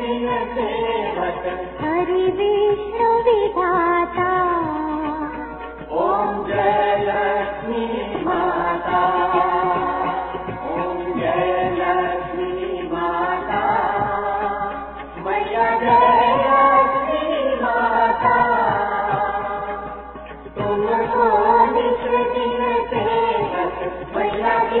ी वचन हरि विष्णु विहार la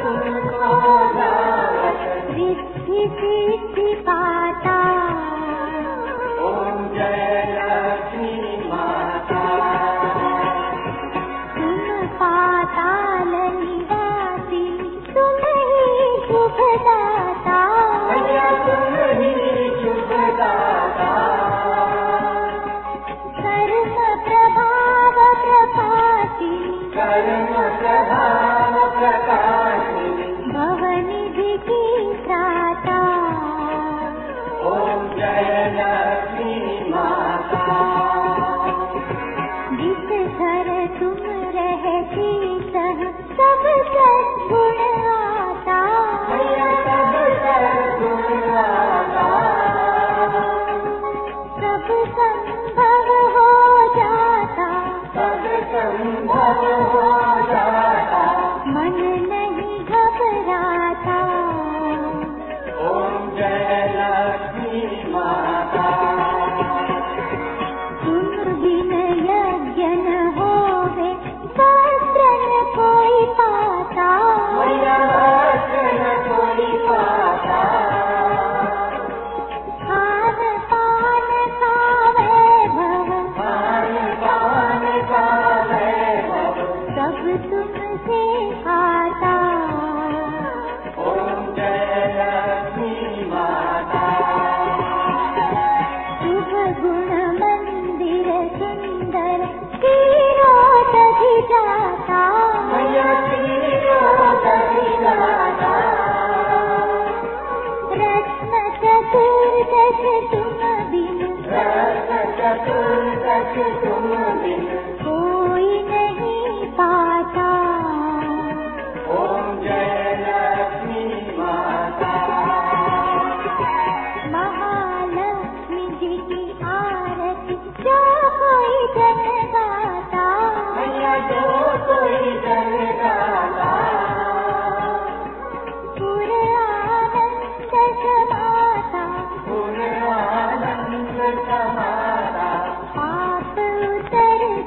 किसी की बात Thank you.